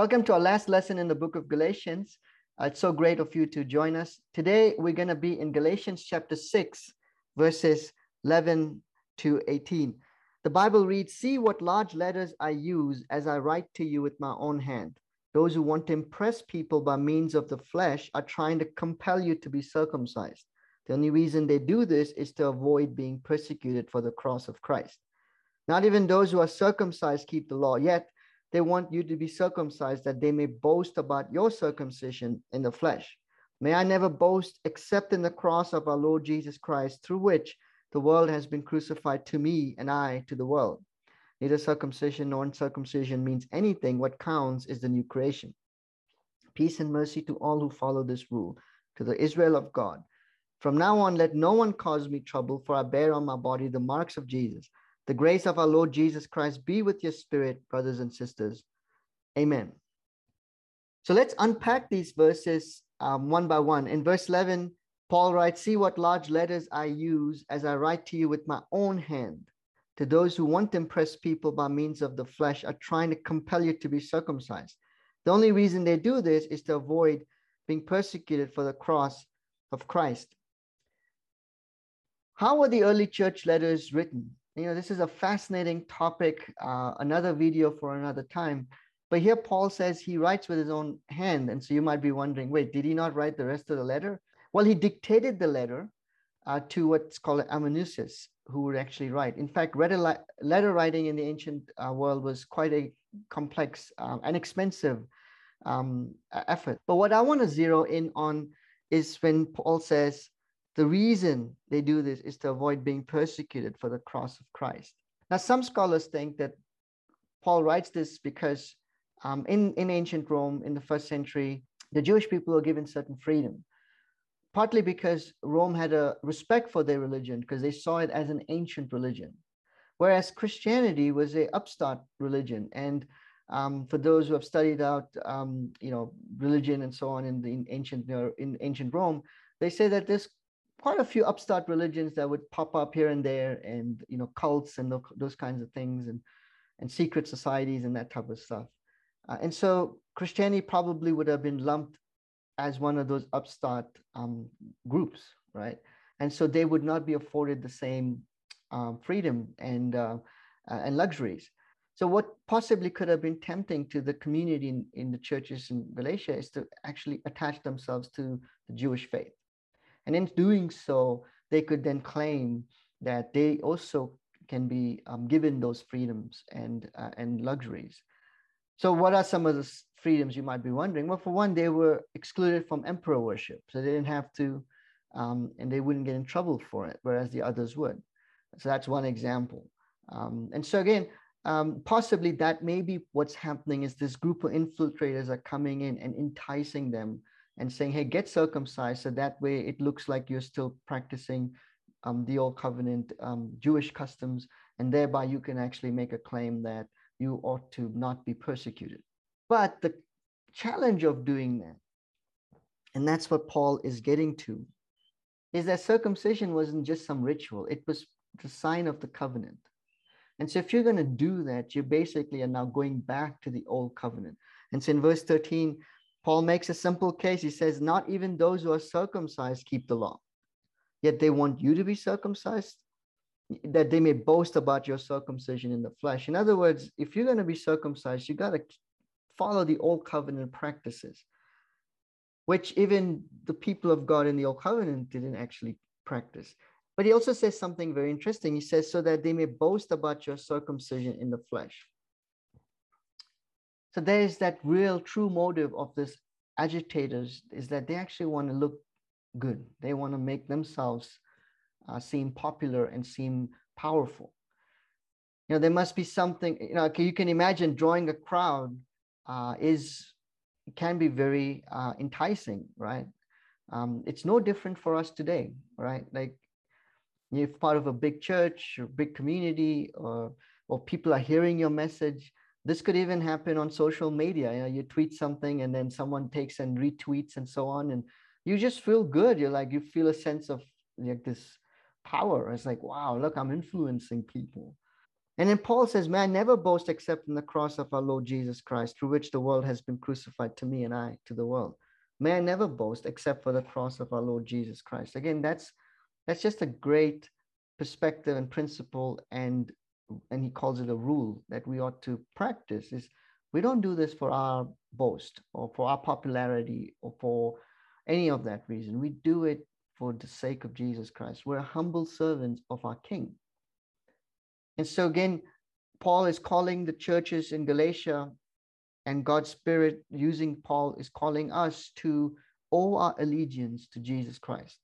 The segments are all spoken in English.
Welcome to our last lesson in the book of Galatians. Uh, it's so great of you to join us. Today, we're going to be in Galatians chapter 6, verses 11 to 18. The Bible reads See what large letters I use as I write to you with my own hand. Those who want to impress people by means of the flesh are trying to compel you to be circumcised. The only reason they do this is to avoid being persecuted for the cross of Christ. Not even those who are circumcised keep the law, yet they want you to be circumcised that they may boast about your circumcision in the flesh. May I never boast except in the cross of our Lord Jesus Christ, through which the world has been crucified to me and I to the world. Neither circumcision nor uncircumcision means anything. What counts is the new creation. Peace and mercy to all who follow this rule, to the Israel of God. From now on, let no one cause me trouble, for I bear on my body the marks of Jesus. The grace of our Lord Jesus Christ be with your spirit, brothers and sisters. Amen. So let's unpack these verses um, one by one. In verse 11, Paul writes, See what large letters I use as I write to you with my own hand. To those who want to impress people by means of the flesh are trying to compel you to be circumcised. The only reason they do this is to avoid being persecuted for the cross of Christ. How were the early church letters written? You know, this is a fascinating topic, uh, another video for another time. But here Paul says he writes with his own hand. And so you might be wondering, wait, did he not write the rest of the letter? Well, he dictated the letter uh, to what's called amanuensis, who would actually write. In fact, letter writing in the ancient uh, world was quite a complex um, and expensive um, effort. But what I want to zero in on is when Paul says, the reason they do this is to avoid being persecuted for the cross of Christ. Now, some scholars think that Paul writes this because um, in, in ancient Rome in the first century, the Jewish people were given certain freedom, partly because Rome had a respect for their religion because they saw it as an ancient religion, whereas Christianity was a upstart religion. And um, for those who have studied out, um, you know, religion and so on in the in ancient in ancient Rome, they say that this quite a few upstart religions that would pop up here and there and you know cults and those kinds of things and and secret societies and that type of stuff. Uh, and so christianity probably would have been lumped as one of those upstart um, groups right? And so they would not be afforded the same um, freedom and uh, uh, and luxuries. So what possibly could have been tempting to the community in, in the churches in galatia is to actually attach themselves to the jewish faith and in doing so, they could then claim that they also can be um, given those freedoms and, uh, and luxuries. So, what are some of the freedoms you might be wondering? Well, for one, they were excluded from emperor worship. So, they didn't have to, um, and they wouldn't get in trouble for it, whereas the others would. So, that's one example. Um, and so, again, um, possibly that may be what's happening is this group of infiltrators are coming in and enticing them and saying, hey, get circumcised. So that way it looks like you're still practicing um, the old covenant um, Jewish customs. And thereby you can actually make a claim that you ought to not be persecuted. But the challenge of doing that, and that's what Paul is getting to, is that circumcision wasn't just some ritual, it was the sign of the covenant. And so if you're going to do that, you basically are now going back to the old covenant. And so in verse 13, Paul makes a simple case. He says, Not even those who are circumcised keep the law, yet they want you to be circumcised, that they may boast about your circumcision in the flesh. In other words, if you're going to be circumcised, you got to follow the old covenant practices, which even the people of God in the old covenant didn't actually practice. But he also says something very interesting. He says, So that they may boast about your circumcision in the flesh. So there is that real true motive of this agitators is that they actually want to look good. They want to make themselves uh, seem popular and seem powerful. You know, there must be something, you know, you can imagine drawing a crowd uh, is, can be very uh, enticing, right? Um, it's no different for us today, right? Like you're part of a big church or big community or, or people are hearing your message this could even happen on social media you know you tweet something and then someone takes and retweets and so on and you just feel good you're like you feel a sense of like this power it's like wow look i'm influencing people And then Paul says, May I never boast except in the cross of our Lord Jesus Christ, through which the world has been crucified to me and I to the world. May I never boast except for the cross of our Lord Jesus Christ. Again, that's that's just a great perspective and principle, and and he calls it a rule that we ought to practice. Is we don't do this for our boast or for our popularity or for any of that reason. We do it for the sake of Jesus Christ. We're humble servants of our King. And so, again, Paul is calling the churches in Galatia, and God's Spirit, using Paul, is calling us to owe our allegiance to Jesus Christ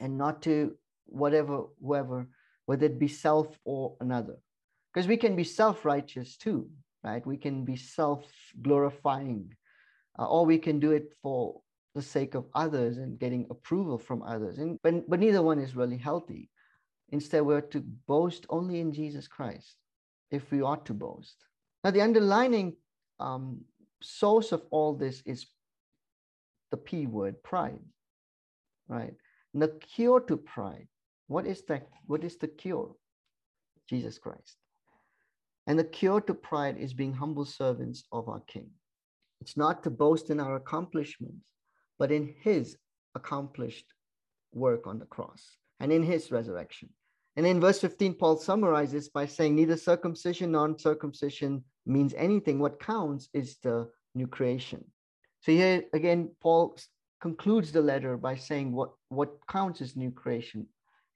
and not to whatever, whoever, whether it be self or another. Because we can be self righteous too, right? We can be self glorifying, uh, or we can do it for the sake of others and getting approval from others. And but, but neither one is really healthy. Instead, we're to boast only in Jesus Christ if we ought to boast. Now, the underlining um, source of all this is the P word, pride, right? And the cure to pride, what is that? What is the cure? Jesus Christ. And the cure to pride is being humble servants of our King. It's not to boast in our accomplishments, but in his accomplished work on the cross and in his resurrection. And in verse 15, Paul summarizes by saying, Neither circumcision nor uncircumcision means anything. What counts is the new creation. So here again, Paul concludes the letter by saying what, what counts is new creation.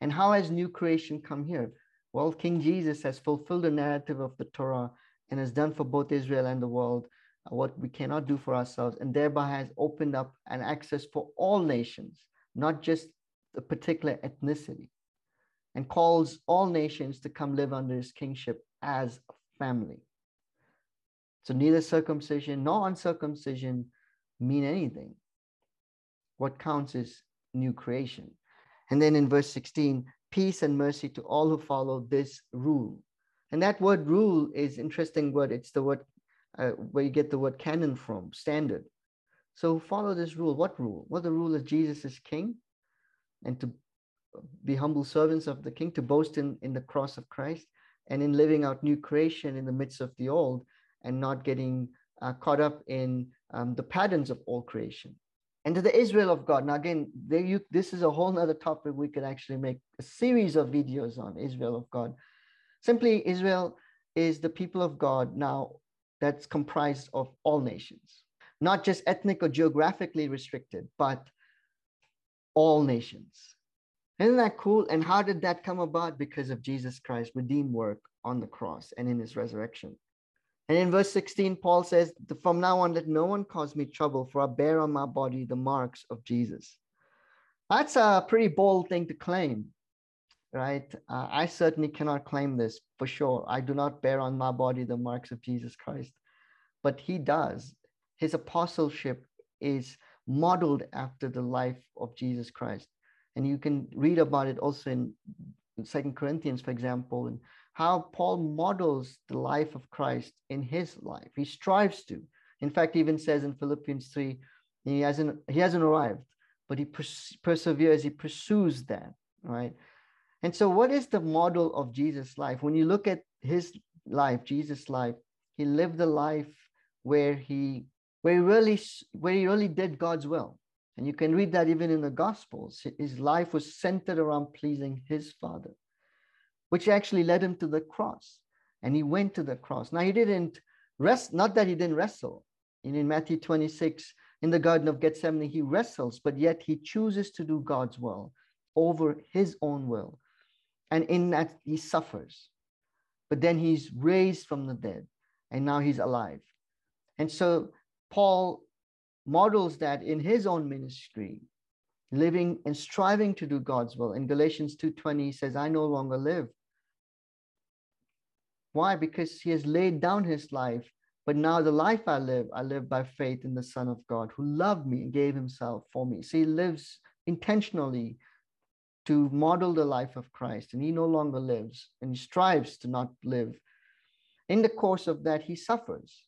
And how has new creation come here? Well, King Jesus has fulfilled the narrative of the Torah and has done for both Israel and the world uh, what we cannot do for ourselves, and thereby has opened up an access for all nations, not just a particular ethnicity, and calls all nations to come live under his kingship as a family. So neither circumcision nor uncircumcision mean anything. What counts is new creation. And then in verse 16, peace and mercy to all who follow this rule. And that word rule is interesting word. It's the word uh, where you get the word canon from, standard. So follow this rule. What rule? Well, the rule is Jesus is king and to be humble servants of the king, to boast in, in the cross of Christ and in living out new creation in the midst of the old and not getting uh, caught up in um, the patterns of all creation. And to the Israel of God. Now, again, you, this is a whole other topic we could actually make a series of videos on Israel of God. Simply, Israel is the people of God now that's comprised of all nations, not just ethnic or geographically restricted, but all nations. Isn't that cool? And how did that come about? Because of Jesus Christ's redeem work on the cross and in his resurrection. And in verse 16, Paul says, From now on, let no one cause me trouble, for I bear on my body the marks of Jesus. That's a pretty bold thing to claim right? Uh, I certainly cannot claim this for sure. I do not bear on my body the marks of Jesus Christ, but he does. His apostleship is modeled after the life of Jesus Christ. And you can read about it also in Second Corinthians, for example, and how Paul models the life of Christ in his life. He strives to. In fact, even says in Philippians 3, he hasn't he hasn't arrived, but he pers- perseveres, he pursues that, right? And so, what is the model of Jesus' life? When you look at his life, Jesus' life, he lived a life where he where he really where he really did God's will. And you can read that even in the Gospels. His life was centered around pleasing his Father, which actually led him to the cross. And he went to the cross. Now he didn't rest, not that he didn't wrestle. in Matthew 26, in the Garden of Gethsemane, he wrestles, but yet he chooses to do God's will over his own will and in that, he suffers. But then he's raised from the dead, and now he's alive. And so Paul models that in his own ministry, living and striving to do God's will. In Galatians 2:20, he says, I no longer live. Why? Because he has laid down his life. But now the life I live, I live by faith in the Son of God who loved me and gave himself for me. So he lives intentionally to model the life of Christ, and he no longer lives and he strives to not live. In the course of that, he suffers.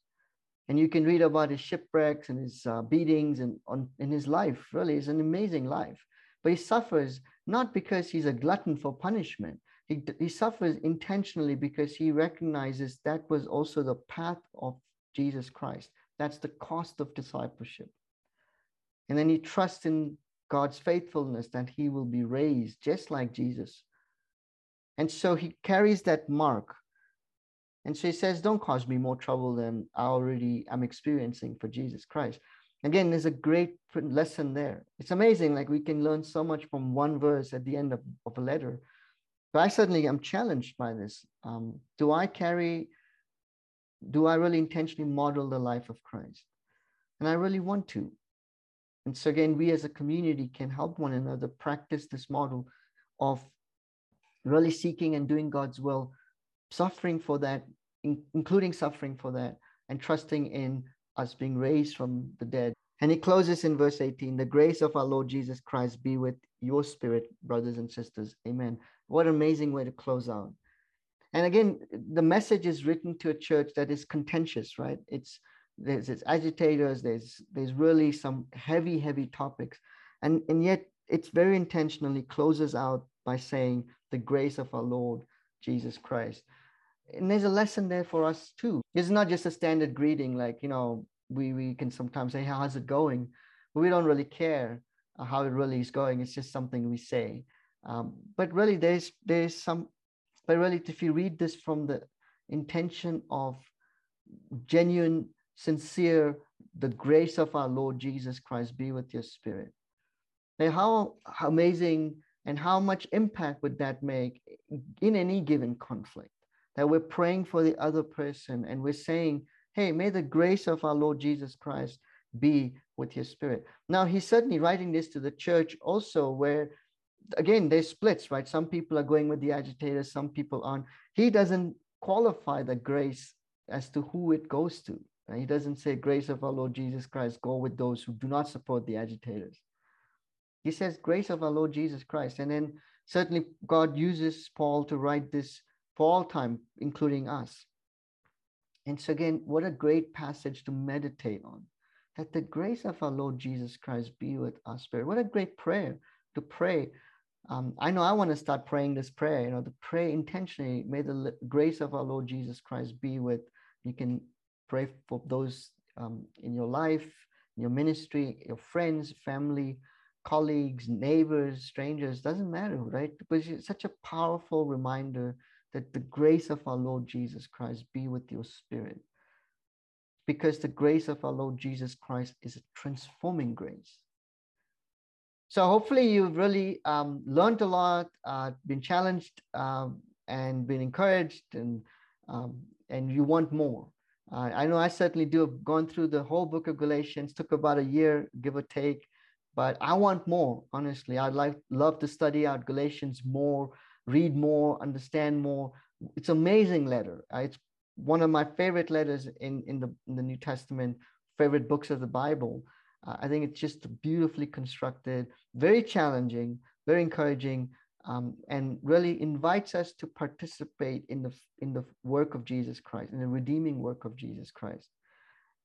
And you can read about his shipwrecks and his uh, beatings and on, in his life. Really, it's an amazing life. But he suffers not because he's a glutton for punishment, He, he suffers intentionally because he recognizes that was also the path of Jesus Christ. That's the cost of discipleship. And then he trusts in God's faithfulness that he will be raised just like Jesus. And so he carries that mark. And so he says, Don't cause me more trouble than I already am experiencing for Jesus Christ. Again, there's a great lesson there. It's amazing, like we can learn so much from one verse at the end of, of a letter. But I certainly am challenged by this. Um, do I carry, do I really intentionally model the life of Christ? And I really want to. And so, again, we as a community can help one another practice this model of really seeking and doing God's will, suffering for that, in, including suffering for that, and trusting in us being raised from the dead. And he closes in verse 18 the grace of our Lord Jesus Christ be with your spirit, brothers and sisters. Amen. What an amazing way to close out. And again, the message is written to a church that is contentious, right? It's there's, there's agitators, there's there's really some heavy, heavy topics. And, and yet it's very intentionally closes out by saying the grace of our Lord Jesus Christ. And there's a lesson there for us too. It's not just a standard greeting, like, you know, we, we can sometimes say, how's it going? But we don't really care how it really is going. It's just something we say. Um, but really, there's there's some, but really, if you read this from the intention of genuine, sincere, the grace of our Lord Jesus Christ be with your spirit. And how, how amazing and how much impact would that make in any given conflict? That we're praying for the other person and we're saying, hey, may the grace of our Lord Jesus Christ be with your spirit. Now, he's certainly writing this to the church also, where again, there's splits, right? Some people are going with the agitators, some people aren't. He doesn't qualify the grace as to who it goes to. He doesn't say, Grace of our Lord Jesus Christ, go with those who do not support the agitators. He says, Grace of our Lord Jesus Christ. And then certainly God uses Paul to write this for all time, including us. And so, again, what a great passage to meditate on that the grace of our Lord Jesus Christ be with our spirit. What a great prayer to pray. Um, I know I want to start praying this prayer, you know, to pray intentionally. May the grace of our Lord Jesus Christ be with. You can pray for those um, in your life, in your ministry, your friends, family, colleagues, neighbors, strangers, doesn't matter, right? Because it's such a powerful reminder that the grace of our Lord Jesus Christ be with your spirit. Because the grace of our Lord Jesus Christ is a transforming grace. So hopefully you've really um, learned a lot, uh, been challenged, um, and been encouraged, and um, and you want more. Uh, I know I certainly do. Have gone through the whole book of Galatians. Took about a year, give or take, but I want more. Honestly, I'd like love to study out Galatians more read more, understand more. It's amazing letter. Uh, it's one of my favorite letters in, in, the, in the New Testament, favorite books of the Bible. Uh, I think it's just beautifully constructed, very challenging, very encouraging, um, and really invites us to participate in the, in the work of Jesus Christ, in the redeeming work of Jesus Christ.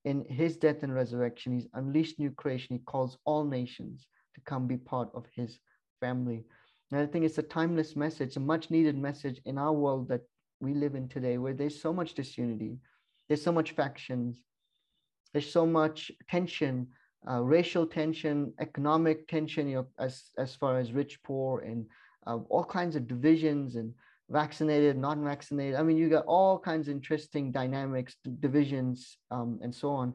In his death and resurrection, he's unleashed new creation. He calls all nations to come be part of his family. And I think it's a timeless message, a much needed message in our world that we live in today, where there's so much disunity, there's so much factions, there's so much tension, uh, racial tension, economic tension, you know, as, as far as rich, poor, and uh, all kinds of divisions and vaccinated, non-vaccinated. I mean, you got all kinds of interesting dynamics, divisions, um, and so on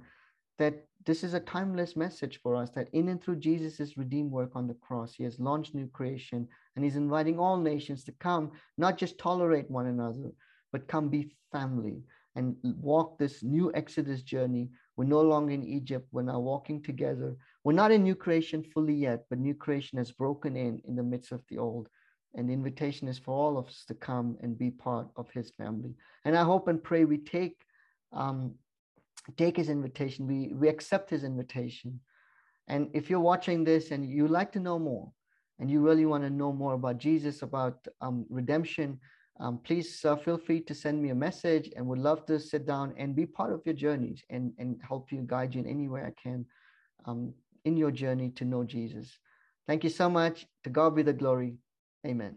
that this is a timeless message for us that in and through Jesus' redeemed work on the cross, he has launched new creation and he's inviting all nations to come, not just tolerate one another, but come be family and walk this new Exodus journey. We're no longer in Egypt. We're now walking together. We're not in new creation fully yet, but new creation has broken in in the midst of the old. And the invitation is for all of us to come and be part of his family. And I hope and pray we take um, take his invitation. We, we accept his invitation. And if you're watching this and you like to know more, and you really want to know more about Jesus, about um, redemption, um, please uh, feel free to send me a message and would love to sit down and be part of your journeys and, and help you guide you in any way I can um, in your journey to know Jesus. Thank you so much. To God be the glory. Amen.